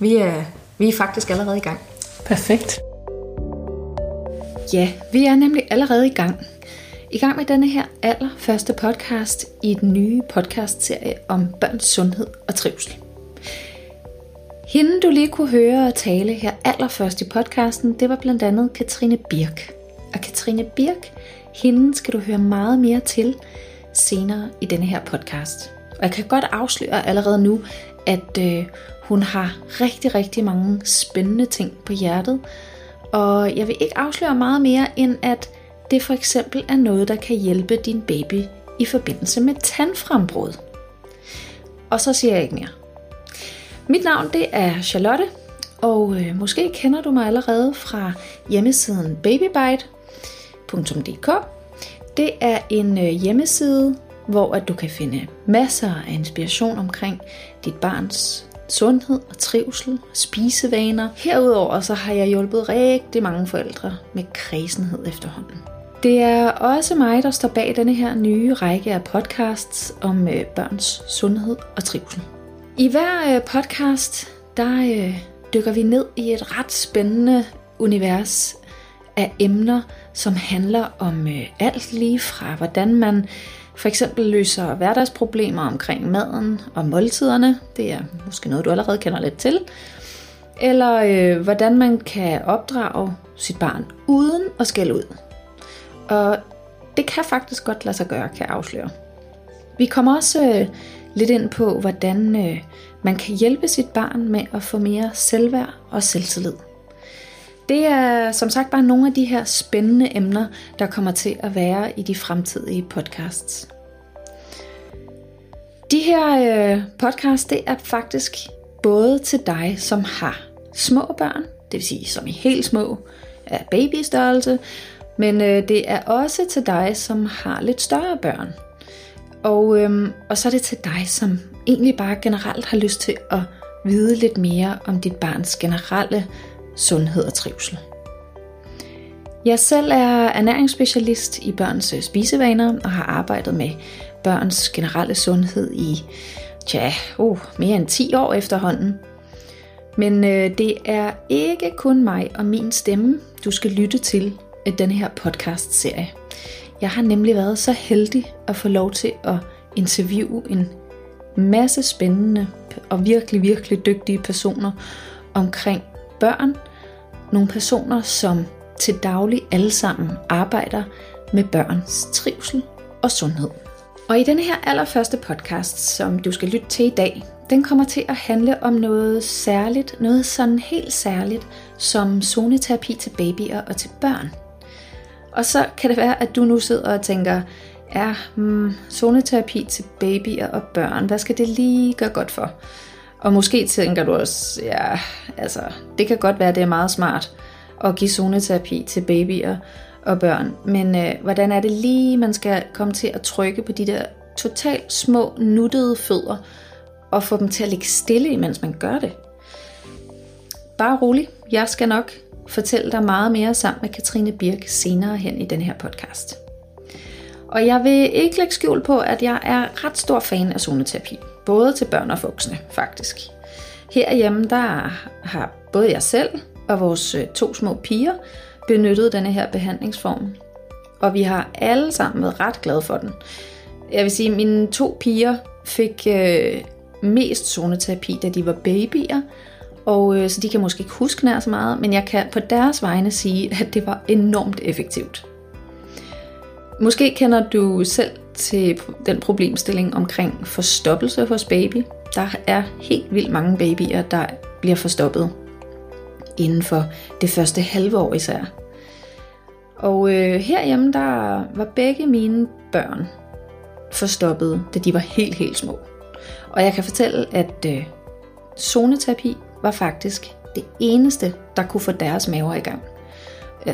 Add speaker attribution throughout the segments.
Speaker 1: Vi er, vi er faktisk allerede i gang.
Speaker 2: Perfekt.
Speaker 1: Ja, vi er nemlig allerede i gang. I gang med denne her allerførste podcast i den nye podcastserie om børns sundhed og trivsel. Hende du lige kunne høre og tale her allerførst i podcasten, det var blandt andet Katrine Birk. Og Katrine Birk, hende skal du høre meget mere til senere i denne her podcast. Og jeg kan godt afsløre allerede nu, at øh, hun har rigtig, rigtig mange spændende ting på hjertet. Og jeg vil ikke afsløre meget mere, end at det for eksempel er noget, der kan hjælpe din baby i forbindelse med tandfrembrud. Og så siger jeg ikke mere. Mit navn det er Charlotte, og øh, måske kender du mig allerede fra hjemmesiden babybite.dk. Det er en øh, hjemmeside, hvor at du kan finde masser af inspiration omkring dit barns sundhed og trivsel, spisevaner. Herudover så har jeg hjulpet rigtig mange forældre med kredsenhed efterhånden. Det er også mig, der står bag denne her nye række af podcasts om øh, børns sundhed og trivsel. I hver øh, podcast, der øh, dykker vi ned i et ret spændende univers af emner, som handler om øh, alt lige fra hvordan man for eksempel løser hverdagsproblemer omkring maden og måltiderne. Det er måske noget, du allerede kender lidt til. Eller øh, hvordan man kan opdrage sit barn uden at skælde ud. Og det kan faktisk godt lade sig gøre, kan jeg afsløre. Vi kommer også øh, lidt ind på, hvordan øh, man kan hjælpe sit barn med at få mere selvværd og selvtillid. Det er som sagt bare nogle af de her spændende emner, der kommer til at være i de fremtidige podcasts. De her øh, podcasts, det er faktisk både til dig, som har små børn, det vil sige som i helt små, er babystørrelse, men øh, det er også til dig, som har lidt større børn. Og, øhm, og så er det til dig, som egentlig bare generelt har lyst til at vide lidt mere om dit barns generelle sundhed og trivsel. Jeg selv er ernæringsspecialist i børns øh, spisevaner og har arbejdet med børns generelle sundhed i tja, uh, mere end 10 år efterhånden. Men øh, det er ikke kun mig og min stemme, du skal lytte til i denne her podcast-serie. Jeg har nemlig været så heldig at få lov til at interviewe en masse spændende og virkelig, virkelig dygtige personer omkring børn. Nogle personer, som til daglig alle sammen arbejder med børns trivsel og sundhed. Og i denne her allerførste podcast, som du skal lytte til i dag, den kommer til at handle om noget særligt, noget sådan helt særligt, som zoneterapi til babyer og til børn. Og så kan det være, at du nu sidder og tænker, ja, hmm, zoneterapi til babyer og børn, hvad skal det lige gøre godt for? Og måske tænker du også, ja, altså, det kan godt være, det er meget smart at give zoneterapi til babyer og børn. Men øh, hvordan er det lige, man skal komme til at trykke på de der totalt små, nuttede fødder, og få dem til at ligge stille, imens man gør det? Bare rolig, jeg skal nok fortælle dig meget mere sammen med Katrine Birk senere hen i den her podcast. Og jeg vil ikke lægge skjul på, at jeg er ret stor fan af zoneterapi. Både til børn og voksne, faktisk. Herhjemme, der har både jeg selv og vores øh, to små piger benyttet denne her behandlingsform. Og vi har alle sammen været ret glade for den. Jeg vil sige, at mine to piger fik øh, mest zoneterapi, da de var babyer, og øh, så de kan måske ikke huske nær så meget, men jeg kan på deres vegne sige, at det var enormt effektivt. Måske kender du selv til den problemstilling omkring forstoppelse hos baby. Der er helt vildt mange babyer, der bliver forstoppet inden for det første halve år især. Og øh, herhjemme, der var begge mine børn forstoppet, da de var helt, helt små. Og jeg kan fortælle, at øh, zoneterapi var faktisk det eneste, der kunne få deres maver i gang.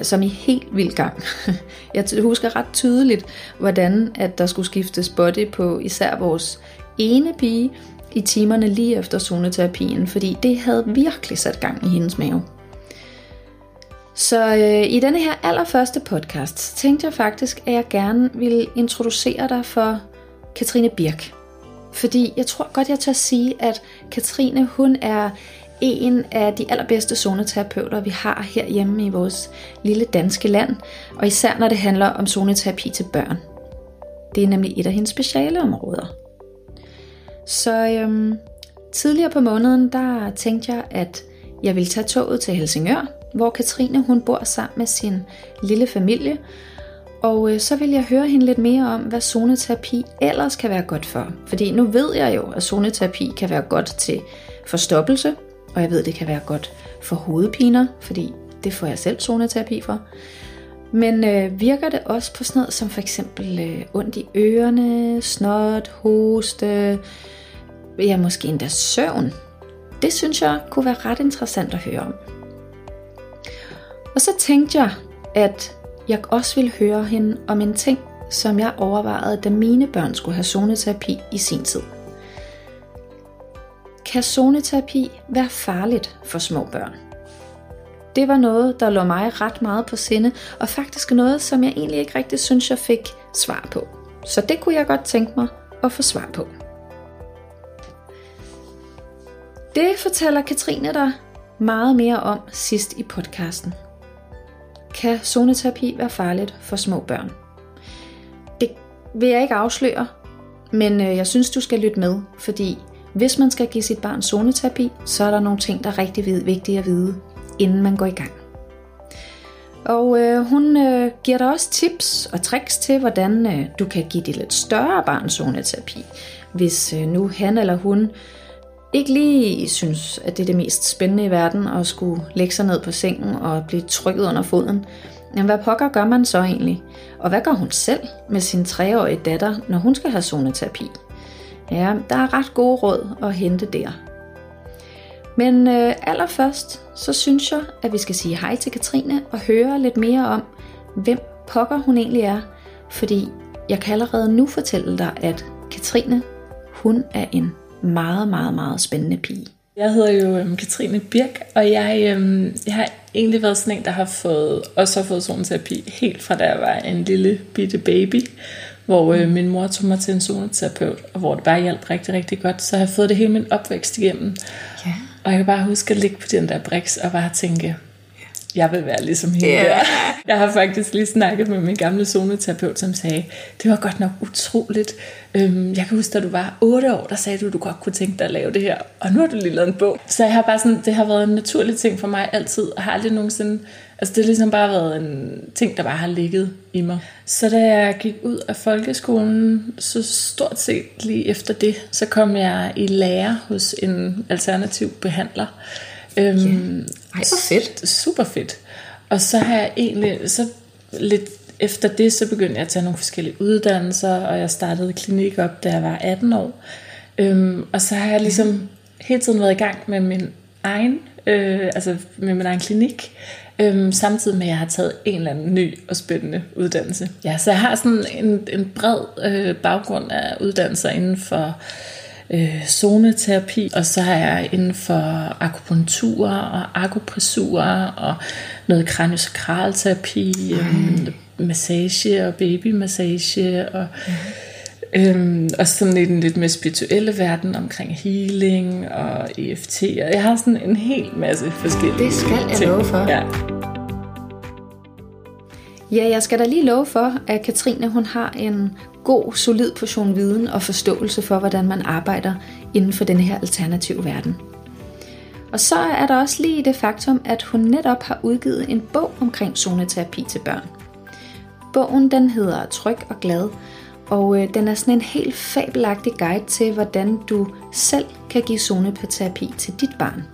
Speaker 1: Som i helt vild gang. Jeg husker ret tydeligt, hvordan at der skulle skiftes body på især vores ene pige i timerne lige efter zoneterapien, fordi det havde virkelig sat gang i hendes mave. Så øh, i denne her allerførste podcast tænkte jeg faktisk, at jeg gerne ville introducere dig for Katrine Birk. Fordi jeg tror godt, jeg tør sige, at Katrine hun er en af de allerbedste zoneterapeuter, vi har herhjemme i vores lille danske land, og især når det handler om zoneterapi til børn. Det er nemlig et af hendes specialeområder. Så øhm, tidligere på måneden, der tænkte jeg, at jeg ville tage toget til Helsingør, hvor Katrine hun bor sammen med sin lille familie, og øh, så vil jeg høre hende lidt mere om, hvad zoneterapi ellers kan være godt for. Fordi nu ved jeg jo, at zoneterapi kan være godt til forstoppelse, og jeg ved, det kan være godt for hovedpiner, fordi det får jeg selv zoneterapi for. Men øh, virker det også på sådan noget som for eksempel øh, ondt i ørerne, snot, hoste, ja måske endda søvn? Det synes jeg kunne være ret interessant at høre om. Og så tænkte jeg, at jeg også ville høre hende om en ting, som jeg overvejede, da mine børn skulle have zoneterapi i sin tid. Kan zoneterapi være farligt for små børn? Det var noget, der lå mig ret meget på sinde, og faktisk noget, som jeg egentlig ikke rigtig synes, jeg fik svar på. Så det kunne jeg godt tænke mig at få svar på. Det fortæller Katrine dig meget mere om sidst i podcasten. Kan zoneterapi være farligt for små børn? Det vil jeg ikke afsløre, men øh, jeg synes, du skal lytte med, fordi hvis man skal give sit barn zoneterapi, så er der nogle ting, der er rigtig vigtige at vide, inden man går i gang. Og øh, hun øh, giver dig også tips og tricks til, hvordan øh, du kan give dit lidt større barn zoneterapi, hvis øh, nu han eller hun ikke lige synes, at det er det mest spændende i verden at skulle lægge sig ned på sengen og blive trykket under foden. Men hvad pokker gør man så egentlig? Og hvad gør hun selv med sin treårige datter, når hun skal have zoneterapi? Ja, der er ret gode råd at hente der. Men øh, allerførst, så synes jeg, at vi skal sige hej til Katrine og høre lidt mere om, hvem pokker hun egentlig er. Fordi jeg kan allerede nu fortælle dig, at Katrine, hun er en meget, meget, meget spændende pige.
Speaker 2: Jeg hedder jo øhm, Katrine Birk, og jeg, øhm, jeg har egentlig været sådan en, der har fået, også har fået zoneterapi helt fra da jeg var en lille bitte baby, hvor øh, min mor tog mig til en zoneterapeut, og hvor det bare hjalp rigtig, rigtig godt. Så jeg har fået det hele min opvækst igennem. Ja. Og jeg kan bare huske at ligge på den der briks og bare tænke, jeg vil være ligesom hende yeah. der. Jeg har faktisk lige snakket med min gamle zoneterapeut, som sagde, det var godt nok utroligt. Øhm, jeg kan huske, da du var 8 år, der sagde du, du godt kunne tænke dig at lave det her. Og nu har du lige lavet en bog. Så jeg har bare sådan, det har været en naturlig ting for mig altid. Jeg har aldrig nogensinde, altså det har ligesom bare været en ting, der bare har ligget i mig. Så da jeg gik ud af folkeskolen, så stort set lige efter det, så kom jeg i lære hos en alternativ behandler.
Speaker 1: Øhm, yeah. Ej, så fedt.
Speaker 2: Super fedt. Og så har jeg egentlig, så lidt efter det, så begyndte jeg at tage nogle forskellige uddannelser, og jeg startede klinik op, da jeg var 18 år. Øhm, og så har jeg ligesom hele tiden været i gang med min egen, øh, altså med min egen klinik, øhm, samtidig med at jeg har taget en eller anden ny og spændende uddannelse. Ja, så jeg har sådan en, en bred øh, baggrund af uddannelser inden for øh, zoneterapi, og så er jeg inden for akupunktur og akupressur og noget kraniosakralterapi, øh, massage og babymassage og mm. Øhm, og sådan i den lidt mere spirituelle verden omkring healing og EFT. Og jeg har sådan en hel masse forskellige
Speaker 1: Det skal jeg ting. love for.
Speaker 2: Ja.
Speaker 1: Ja, jeg skal da lige love for, at Katrine hun har en god, solid portion viden og forståelse for, hvordan man arbejder inden for den her alternative verden. Og så er der også lige det faktum, at hun netop har udgivet en bog omkring zoneterapi til børn. Bogen den hedder Tryg og Glad, og øh, den er sådan en helt fabelagtig guide til, hvordan du selv kan give zoneterapi til dit barn.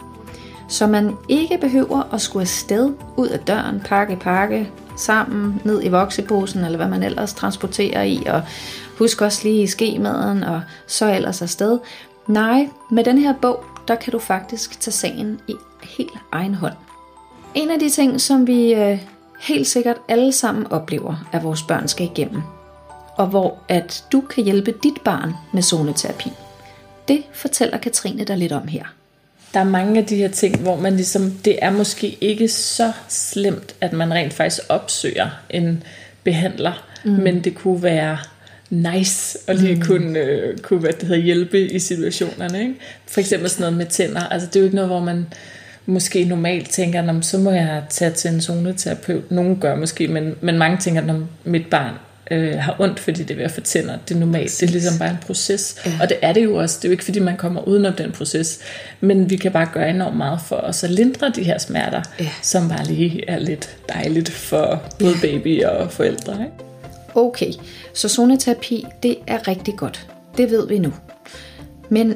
Speaker 1: Så man ikke behøver at skulle afsted ud af døren, pakke, pakke, sammen ned i vokseposen, eller hvad man ellers transporterer i, og husk også lige skemaden, og så ellers afsted. Nej, med den her bog, der kan du faktisk tage sagen i helt egen hånd. En af de ting, som vi øh, helt sikkert alle sammen oplever, at vores børn skal igennem, og hvor at du kan hjælpe dit barn med zoneterapi. Det fortæller Katrine dig lidt om her
Speaker 2: der er mange af de her ting, hvor man ligesom, det er måske ikke så slemt, at man rent faktisk opsøger en behandler, mm. men det kunne være nice at lige mm. kunne, øh, kunne hvad det hedder, hjælpe i situationerne. Ikke? For eksempel sådan noget med tænder. Altså det er jo ikke noget, hvor man måske normalt tænker, så må jeg tage til en zoneterapeut. Nogle gør måske, men, men mange tænker, når mit barn øh, har ondt, fordi det er ved at få tænder. Det er normalt. Præcis. Det er ligesom bare en proces. Ja. Og det er det jo også. Det er jo ikke, fordi man kommer udenom den proces. Men vi kan bare gøre enormt meget for os at lindre de her smerter, ja. som bare lige er lidt dejligt for både baby og forældre. Ikke?
Speaker 1: Okay, så zoneterapi, det er rigtig godt. Det ved vi nu. Men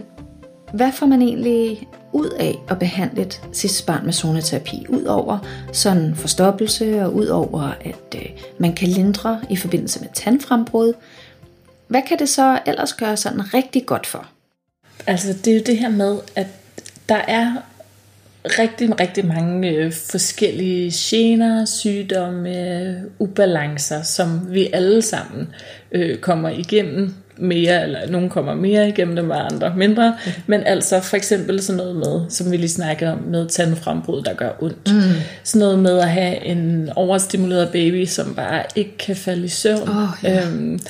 Speaker 1: hvad får man egentlig ud af at behandle et barn med zoneterapi, Udover sådan forstoppelse og udover at øh, man kan lindre i forbindelse med tandfrembrud. Hvad kan det så ellers gøre sådan rigtig godt for?
Speaker 2: Altså det er jo det her med, at der er rigtig, rigtig mange øh, forskellige gener, sygdomme, øh, ubalancer, som vi alle sammen øh, kommer igennem mere, eller nogen kommer mere igennem dem, og andre mindre. Mm. Men altså for eksempel sådan noget med, som vi lige snakkede om, med tandfrembrud, der gør ondt. Mm. Sådan noget med at have en overstimuleret baby, som bare ikke kan falde i søvn. Oh, yeah. øhm,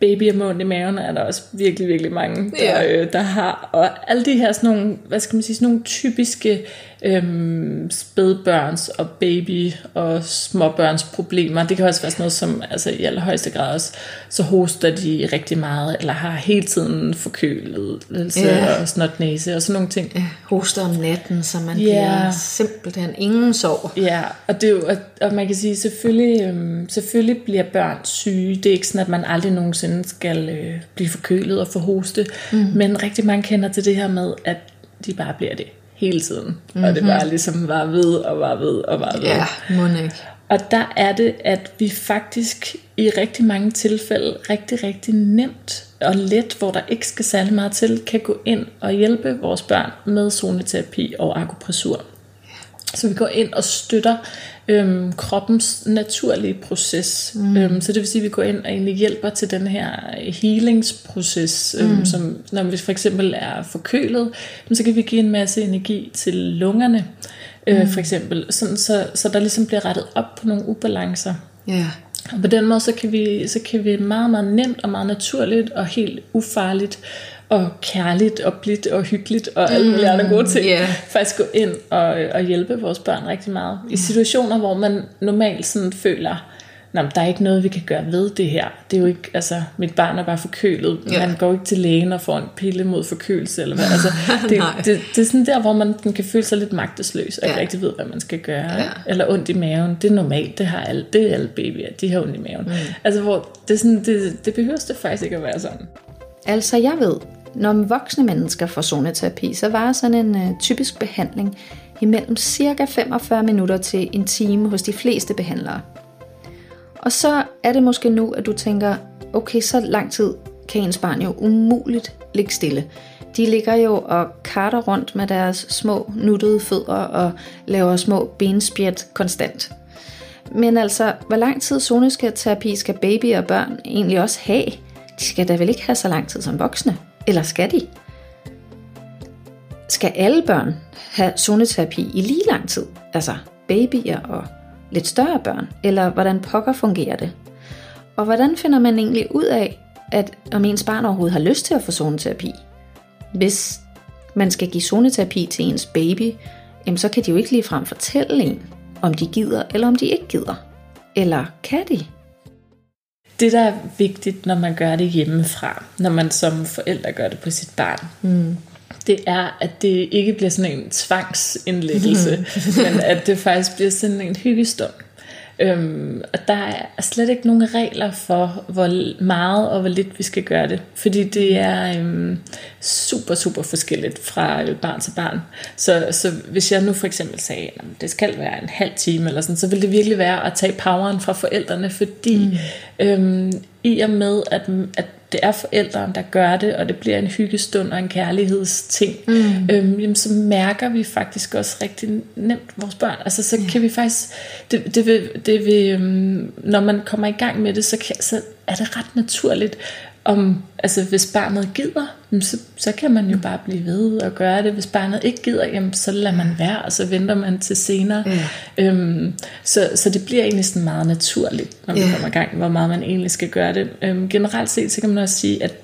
Speaker 2: baby og mund i maven er der også virkelig, virkelig mange, der, yeah. øh, der har. Og alle de her sådan nogle, hvad skal man sige, sådan nogle typiske øhm, spædbørns og baby og småbørns problemer. Det kan også være sådan noget som altså i allerhøjeste grad også, så hoster de rigtig meget, eller har hele tiden forkølet yeah. og snotnæse og sådan nogle ting.
Speaker 1: Ja, hoster om natten, så man yeah. bliver simpelthen ingen sov.
Speaker 2: Ja, og, det er jo, og, og man kan sige, selvfølgelig, øhm, selvfølgelig bliver børn syge. Det er ikke sådan, at man aldrig nogensinde skal øh, blive forkølet og få hoste. Mm. Men rigtig mange kender til det her med, at de bare bliver det hele tiden. Mm-hmm. Og det mhm. ligesom var ved og var ved og var ved.
Speaker 1: Ja, må ikke.
Speaker 2: Og der er det, at vi faktisk i rigtig mange tilfælde rigtig, rigtig nemt og let, hvor der ikke skal særlig meget til, kan gå ind og hjælpe vores børn med zoneterapi og akupressur. Så vi går ind og støtter øhm, kroppens naturlige proces. Mm. Øhm, så det vil sige, at vi går ind og egentlig hjælper til den her healingsproces, øhm, mm. som når vi for eksempel er forkølet, så kan vi give en masse energi til lungerne, øh, mm. for eksempel, sådan, så, så der ligesom bliver rettet op på nogle ubalancer.
Speaker 1: Yeah.
Speaker 2: Og på den måde, så kan, vi, så kan vi meget, meget nemt og meget naturligt og helt ufarligt og kærligt og blidt og hyggeligt og alle mulige andre gode ting, yeah. faktisk gå ind og, og hjælpe vores børn rigtig meget. I situationer, hvor man normalt sådan føler, at der er ikke noget, vi kan gøre ved det her. Det er jo ikke, altså, mit barn er bare forkølet. Yeah. Man går ikke til lægen og får en pille mod forkølelse, eller hvad. Altså, det, det, det, er sådan der, hvor man kan føle sig lidt magtesløs, og yeah. ikke rigtig ved, hvad man skal gøre. Yeah. Eller ondt i maven. Det er normalt, det har alle, det er alle babyer, de har ondt i maven. Mm. Altså, hvor det, er sådan, det, det behøver det faktisk ikke at være sådan.
Speaker 1: Altså, jeg ved, når voksne mennesker får zoneterapi, så var sådan en øh, typisk behandling imellem cirka 45 minutter til en time hos de fleste behandlere. Og så er det måske nu, at du tænker, okay, så lang tid kan ens barn jo umuligt ligge stille. De ligger jo og karter rundt med deres små nuttede fødder og laver små benspjæt konstant. Men altså, hvor lang tid zoneterapi skal baby og børn egentlig også have? De skal da vel ikke have så lang tid som voksne? Eller skal de? Skal alle børn have zoneterapi i lige lang tid? Altså babyer og lidt større børn? Eller hvordan pokker fungerer det? Og hvordan finder man egentlig ud af, at om ens barn overhovedet har lyst til at få zoneterapi? Hvis man skal give zoneterapi til ens baby, jamen så kan de jo ikke ligefrem fortælle en, om de gider eller om de ikke gider. Eller kan de?
Speaker 2: Det, der er vigtigt, når man gør det hjemmefra, når man som forældre gør det på sit barn, mm. det er, at det ikke bliver sådan en tvangsindlæggelse, mm. men at det faktisk bliver sådan en hyggestund. Øhm, og der er slet ikke nogen regler for, hvor meget og hvor lidt vi skal gøre det. Fordi det er øhm, super, super forskelligt fra øh, barn til barn. Så, så hvis jeg nu for eksempel sagde, at det skal være en halv time, eller sådan, så vil det virkelig være at tage poweren fra forældrene, fordi mm. øhm, i og med, at, at det er forældrene, der gør det, og det bliver en hyggestund og en kærlighedsting, mm. øhm, jamen, så mærker vi faktisk også rigtig nemt vores børn. Altså så kan vi faktisk, det, det vil, det vil, øhm, når man kommer i gang med det, så, kan, så er det ret naturligt om, altså hvis barnet gider, så, så kan man jo bare blive ved og gøre det. Hvis barnet ikke gider, jamen, så lader man være, og så venter man til senere. Ja. Øhm, så, så det bliver egentlig sådan meget naturligt, når man ja. kommer i gang, hvor meget man egentlig skal gøre det. Øhm, generelt set, så kan man også sige, at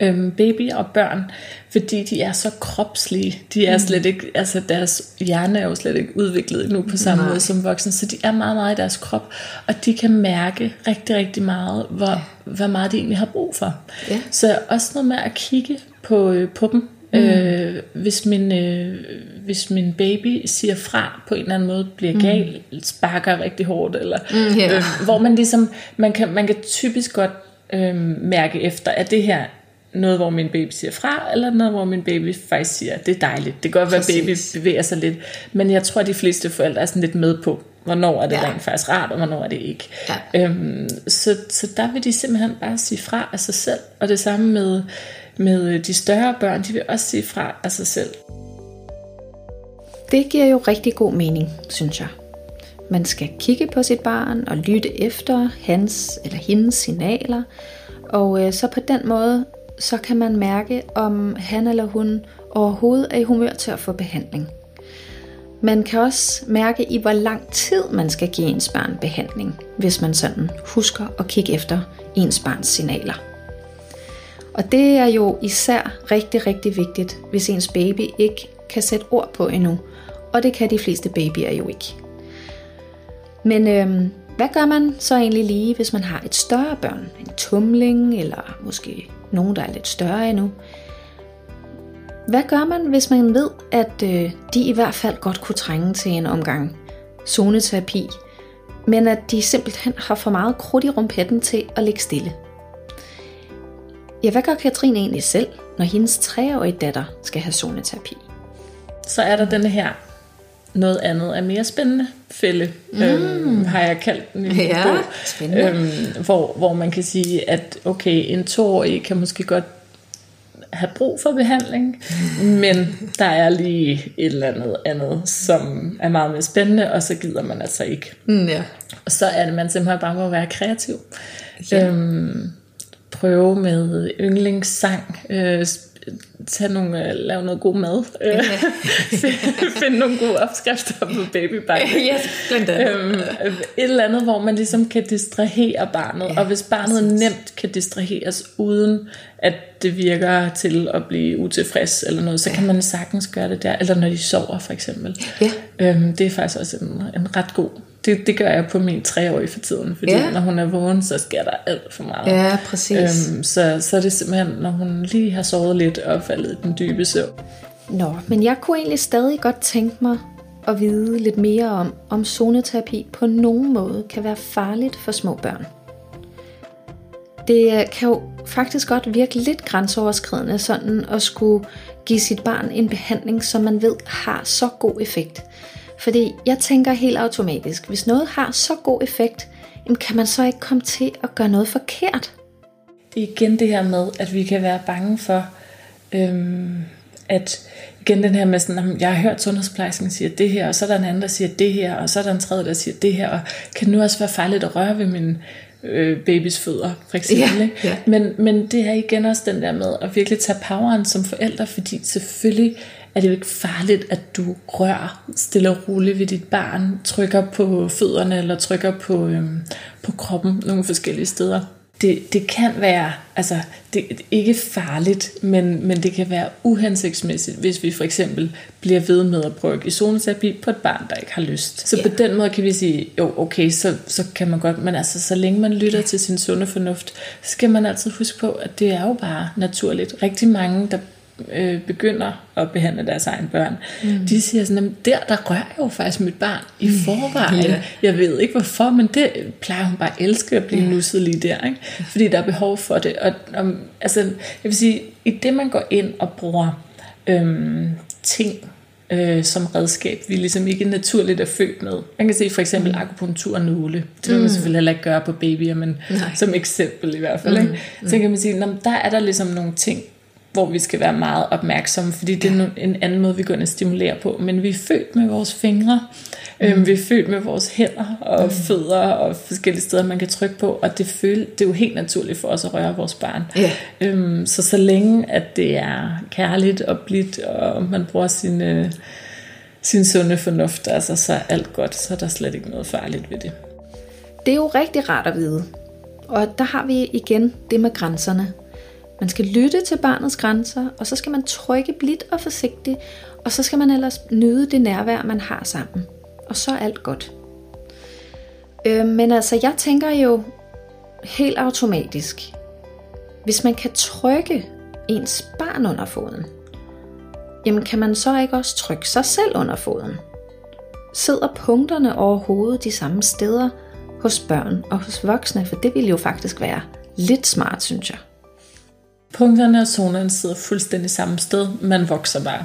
Speaker 2: øhm, baby og børn, fordi de er så kropslige. De er mm. slet ikke, altså deres hjerne er jo slet ikke udviklet nu på samme Nej. måde som voksne, så de er meget, meget i deres krop, og de kan mærke rigtig, rigtig meget, hvor, ja. hvor meget de egentlig har brug for. Ja. Så også noget med at kigge på, øh, på dem, Mm. Øh, hvis, min, øh, hvis min baby siger fra på en eller anden måde, bliver mm. gal, sparker rigtig hårdt, eller mm, yeah. øh, hvor man ligesom, man kan, man kan typisk godt øh, mærke efter, at det her noget, hvor min baby siger fra, eller noget, hvor min baby faktisk siger, det er dejligt. Det kan godt være, at baby bevæger sig lidt, men jeg tror, at de fleste forældre er sådan lidt med på, hvornår er det ja. rent faktisk rart, og hvornår er det ikke. Ja. Øhm, så, så der vil de simpelthen bare sige fra af sig selv, og det samme med, med de større børn, de vil også sige fra af sig selv.
Speaker 1: Det giver jo rigtig god mening, synes jeg. Man skal kigge på sit barn og lytte efter hans eller hendes signaler, og øh, så på den måde så kan man mærke, om han eller hun overhovedet er i humør til at få behandling. Man kan også mærke, i hvor lang tid man skal give ens barn behandling, hvis man sådan husker at kigge efter ens barns signaler. Og det er jo især rigtig, rigtig vigtigt, hvis ens baby ikke kan sætte ord på endnu. Og det kan de fleste babyer jo ikke. Men øhm, hvad gør man så egentlig lige, hvis man har et større børn? En tumling, eller måske nogen, der er lidt større endnu. Hvad gør man, hvis man ved, at øh, de i hvert fald godt kunne trænge til en omgang zoneterapi, men at de simpelthen har for meget krudt i rumpetten til at ligge stille? Ja, hvad gør Katrine egentlig selv, når hendes treårige datter skal have zoneterapi?
Speaker 2: Så er der den her noget andet er mere spændende fælde, mm. øhm, har jeg kaldt den i ja, bog. Spændende. Øhm, hvor, hvor man kan sige, at okay, en toårig kan måske godt have brug for behandling, men der er lige et eller andet andet, som er meget mere spændende, og så gider man altså ikke. Mm, ja. Og så er det, man simpelthen bare må være kreativ. Ja. Øhm, prøve med yndlingssang, øh, tage nogle, uh, lave noget god mad, uh, finde nogle gode opskrifter på babybank.
Speaker 1: yes, blandt andet. Um,
Speaker 2: et eller andet, hvor man ligesom kan distrahere barnet, ja, og hvis barnet præcis. nemt kan distraheres uden at det virker til at blive utilfreds eller noget, så ja. kan man sagtens gøre det der, eller når de sover for eksempel. Ja. Um, det er faktisk også en, en ret god det, det gør jeg på min treårige for tiden, fordi ja. når hun er vågen, så sker der alt for meget.
Speaker 1: Ja, præcis. Øhm,
Speaker 2: så, så er det simpelthen, når hun lige har sovet lidt og faldet i den dybe søvn.
Speaker 1: Nå, men jeg kunne egentlig stadig godt tænke mig at vide lidt mere om, om zoneterapi på nogen måde kan være farligt for små børn. Det kan jo faktisk godt virke lidt grænseoverskridende sådan at skulle give sit barn en behandling, som man ved har så god effekt. Fordi jeg tænker helt automatisk, hvis noget har så god effekt, kan man så ikke komme til at gøre noget forkert?
Speaker 2: Det er igen det her med, at vi kan være bange for, øhm, at igen den her med sådan, jeg har hørt sundhedsplejersken sige det her, og så er der en anden, der siger det her, og så er der en tredje, der siger det her, og kan nu også være farligt at røre ved min øh, babys fødder, for eksempel. Ja, ja. Men, men det er igen også den der med at virkelig tage poweren som forældre, fordi selvfølgelig er det jo ikke farligt, at du rører stille og roligt ved dit barn, trykker på fødderne eller trykker på, øhm, på kroppen nogle forskellige steder. Det, det kan være, altså det er ikke farligt, men, men det kan være uhensigtsmæssigt, hvis vi for eksempel bliver ved med at prøve zoneterapi på et barn, der ikke har lyst. Så ja. på den måde kan vi sige, jo okay, så, så kan man godt, men altså så længe man lytter til sin sunde fornuft, så skal man altid huske på, at det er jo bare naturligt. Rigtig mange, der øh, begynder at behandle deres egen børn, mm. de siger sådan, der, der rører jeg jo faktisk mit barn i mm. forvejen. Yeah. Jeg ved ikke hvorfor, men det plejer hun bare at elske at blive yeah. nusset lige der, ikke? fordi der er behov for det. Og, og, altså, jeg vil sige, i det man går ind og bruger øhm, ting øh, som redskab, vi ligesom ikke naturligt er født med. Man kan se for eksempel mm. akupunktur og nåle. Det vil man mm. selvfølgelig heller ikke gøre på babyer, men Nej. som eksempel i hvert fald. Ikke? Så kan man sige, der er der ligesom nogle ting, hvor vi skal være meget opmærksomme, fordi det er en anden måde, vi går ind og stimulerer på. Men vi er født med vores fingre, mm. øhm, vi er født med vores hænder og mm. fødder og forskellige steder, man kan trykke på, og det, føl, det er jo helt naturligt for os at røre vores barn. Yeah. Øhm, så så længe, at det er kærligt og blidt, og man bruger sin, øh, sin sunde fornuft, altså så er alt godt, så er der slet ikke noget farligt ved det.
Speaker 1: Det er jo rigtig rart at vide. Og der har vi igen det med grænserne. Man skal lytte til barnets grænser, og så skal man trykke blidt og forsigtigt, og så skal man ellers nyde det nærvær, man har sammen. Og så er alt godt. Øh, men altså, jeg tænker jo helt automatisk, hvis man kan trykke ens barn under foden, jamen kan man så ikke også trykke sig selv under foden? Sidder punkterne overhovedet de samme steder hos børn og hos voksne? For det ville jo faktisk være lidt smart, synes jeg.
Speaker 2: Punkterne og zonerne sidder fuldstændig samme sted, man vokser bare.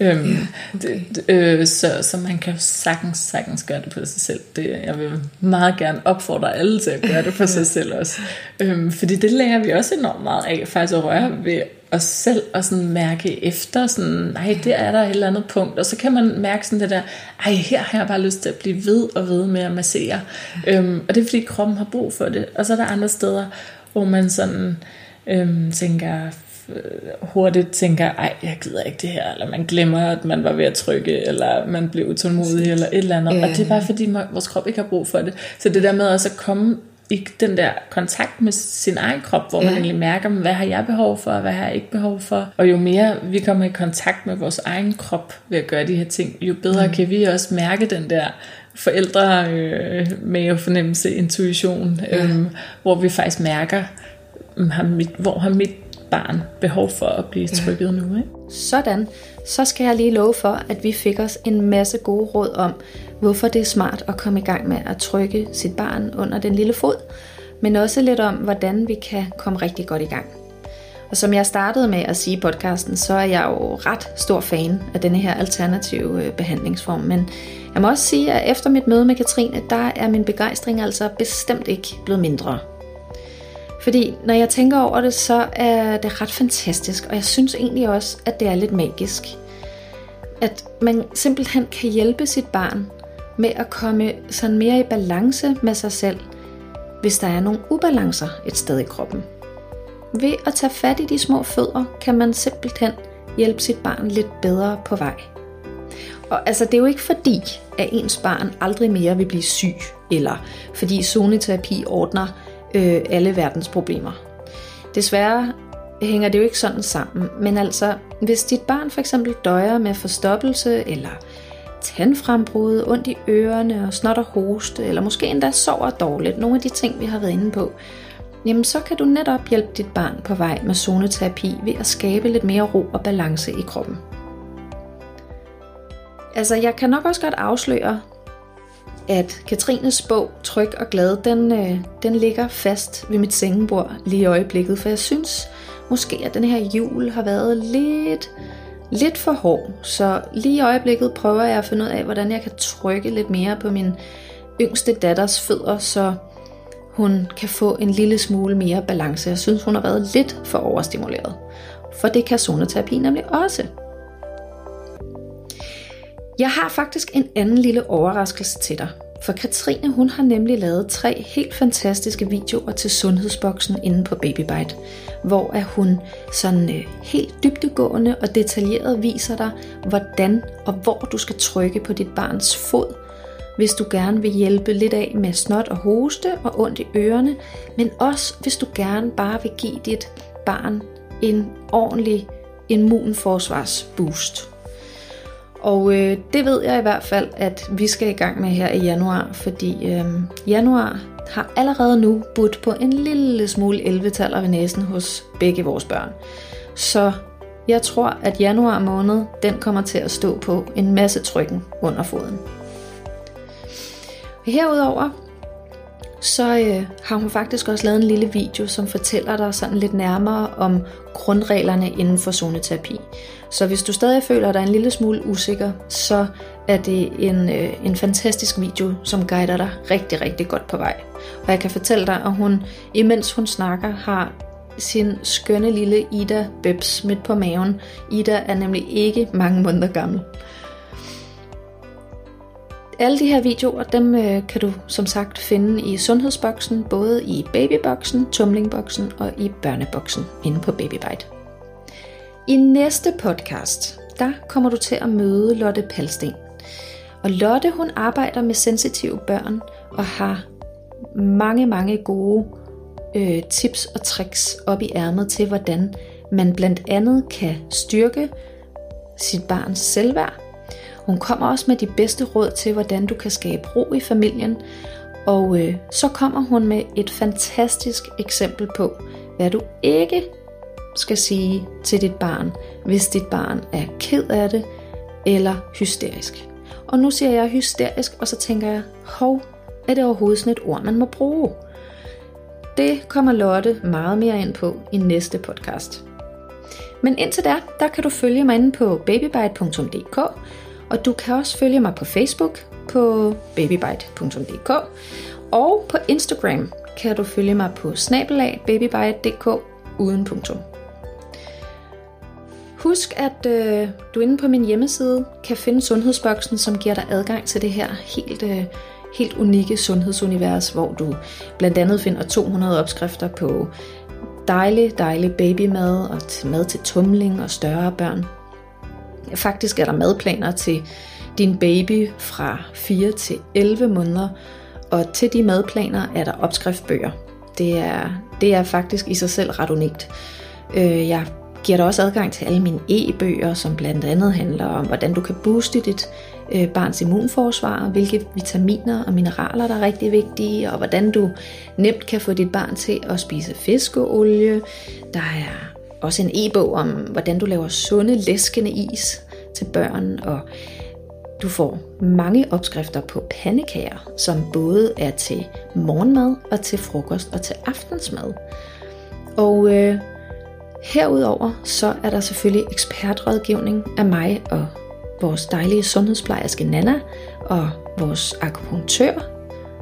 Speaker 2: Øhm, det, øh, så, så man kan sagtens, sagtens gøre det på sig selv. Det, jeg vil meget gerne opfordre alle til at gøre det for sig selv også. Øhm, fordi det lærer vi også enormt meget af, faktisk at røre ved os selv og sådan mærke efter, sådan, nej, der er der et eller andet punkt, og så kan man mærke sådan det der, ej, her har jeg bare lyst til at blive ved og ved med at massere. Øhm, og det er fordi kroppen har brug for det. Og så er der andre steder, hvor man sådan øhm, tænker, øh, hurtigt tænker, ej, jeg gider ikke det her, eller man glemmer, at man var ved at trykke, eller man blev utålmodig, eller et eller andet. Yeah. Og det er bare fordi, vores krop ikke har brug for det. Så det der med også at komme i den der kontakt med sin egen krop, hvor man egentlig mærker, hvad har jeg behov for, og hvad har jeg ikke behov for. Og jo mere vi kommer i kontakt med vores egen krop ved at gøre de her ting, jo bedre mm. kan vi også mærke den der forældre øh, med fornemmelse, intuition, øh, hvor vi faktisk mærker, har mit, hvor har mit barn behov for at blive trykket ja. nu. Ikke?
Speaker 1: Sådan. Så skal jeg lige love for, at vi fik os en masse gode råd om, hvorfor det er smart at komme i gang med at trykke sit barn under den lille fod, men også lidt om, hvordan vi kan komme rigtig godt i gang. Og som jeg startede med at sige i podcasten, så er jeg jo ret stor fan af denne her alternative øh, behandlingsform. Men jeg må også sige, at efter mit møde med Katrine, der er min begejstring altså bestemt ikke blevet mindre. Fordi når jeg tænker over det, så er det ret fantastisk, og jeg synes egentlig også, at det er lidt magisk. At man simpelthen kan hjælpe sit barn med at komme sådan mere i balance med sig selv, hvis der er nogle ubalancer et sted i kroppen. Ved at tage fat i de små fødder, kan man simpelthen hjælpe sit barn lidt bedre på vej. Og altså, det er jo ikke fordi, at ens barn aldrig mere vil blive syg, eller fordi zoneterapi ordner øh, alle verdens problemer. Desværre hænger det jo ikke sådan sammen, men altså, hvis dit barn for eksempel døjer med forstoppelse eller tandfrembrud, ondt i ørerne og snot og hoste, eller måske endda sover dårligt, nogle af de ting, vi har været inde på, jamen så kan du netop hjælpe dit barn på vej med zoneterapi ved at skabe lidt mere ro og balance i kroppen. Altså, jeg kan nok også godt afsløre, at Katrines bog Tryg og Glad, den, øh, den ligger fast ved mit sengebord lige i øjeblikket, for jeg synes måske, at den her jul har været lidt, lidt for hård. Så lige i øjeblikket prøver jeg at finde ud af, hvordan jeg kan trykke lidt mere på min yngste datters fødder, så hun kan få en lille smule mere balance. Jeg synes, hun har været lidt for overstimuleret. For det kan zoneterapi nemlig også. Jeg har faktisk en anden lille overraskelse til dig. For Katrine hun har nemlig lavet tre helt fantastiske videoer til Sundhedsboksen inde på Babybite, hvor at hun sådan øh, helt dybdegående og detaljeret viser dig, hvordan og hvor du skal trykke på dit barns fod, hvis du gerne vil hjælpe lidt af med snot og hoste og ondt i ørerne, men også hvis du gerne bare vil give dit barn en ordentlig immunforsvarsboost. Og øh, det ved jeg i hvert fald, at vi skal i gang med her i januar, fordi øh, januar har allerede nu budt på en lille smule 11 ved næsen hos begge vores børn. Så jeg tror, at januar måned, den kommer til at stå på en masse trykken under foden. Herudover, så øh, har hun faktisk også lavet en lille video, som fortæller dig sådan lidt nærmere om grundreglerne inden for zoneterapi. Så hvis du stadig føler dig en lille smule usikker, så er det en, øh, en fantastisk video, som guider dig rigtig, rigtig godt på vej. Og jeg kan fortælle dig, at hun, imens hun snakker, har sin skønne lille Ida Bebs midt på maven. Ida er nemlig ikke mange måneder gammel. Alle de her videoer, dem øh, kan du som sagt finde i sundhedsboksen, både i babyboksen, tumlingboksen og i børneboksen inde på Babybite. I næste podcast, der kommer du til at møde Lotte Palsten. Og Lotte, hun arbejder med sensitive børn og har mange, mange gode øh, tips og tricks op i ærmet til, hvordan man blandt andet kan styrke sit barns selvværd. Hun kommer også med de bedste råd til, hvordan du kan skabe ro i familien. Og øh, så kommer hun med et fantastisk eksempel på, hvad du ikke skal sige til dit barn, hvis dit barn er ked af det eller hysterisk. Og nu siger jeg hysterisk, og så tænker jeg, hov, er det overhovedet sådan et ord, man må bruge? Det kommer Lotte meget mere ind på i næste podcast. Men indtil der, der kan du følge mig inde på babybite.dk, og du kan også følge mig på Facebook på babybite.dk, og på Instagram kan du følge mig på snabelag babybite.dk uden punktum. Husk, at øh, du inde på min hjemmeside kan finde sundhedsboksen, som giver dig adgang til det her helt, øh, helt unikke sundhedsunivers, hvor du blandt andet finder 200 opskrifter på dejlig, dejlig babymad og mad til tumling og større børn. Faktisk er der madplaner til din baby fra 4 til 11 måneder, og til de madplaner er der opskriftbøger. Det er, det er faktisk i sig selv ret unikt. Øh, jeg giver dig også adgang til alle mine e-bøger, som blandt andet handler om, hvordan du kan booste dit øh, barns immunforsvar, hvilke vitaminer og mineraler, der er rigtig vigtige, og hvordan du nemt kan få dit barn til at spise fiskeolie. Der er også en e-bog om, hvordan du laver sunde, læskende is til børn, og du får mange opskrifter på pandekager, som både er til morgenmad og til frokost og til aftensmad. Og øh, Herudover så er der selvfølgelig ekspertrådgivning af mig og vores dejlige sundhedsplejerske Nana og vores akupunktør,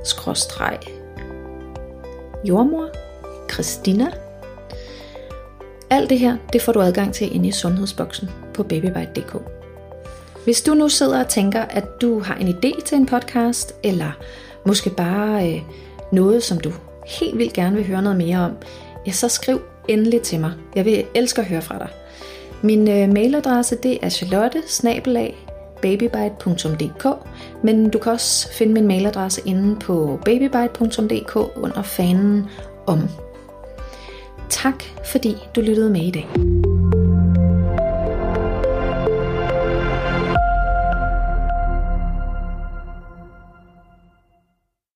Speaker 1: skråstreg, jordmor, Christina. Alt det her, det får du adgang til inde i sundhedsboksen på babybite.dk. Hvis du nu sidder og tænker, at du har en idé til en podcast, eller måske bare øh, noget, som du helt vildt gerne vil høre noget mere om, ja, så skriv endelig til mig. Jeg vil elske at høre fra dig. Min øh, mailadresse det er charlotte babybite.dk, men du kan også finde min mailadresse inde på babybite.dk under fanen om. Tak fordi du lyttede med i dag.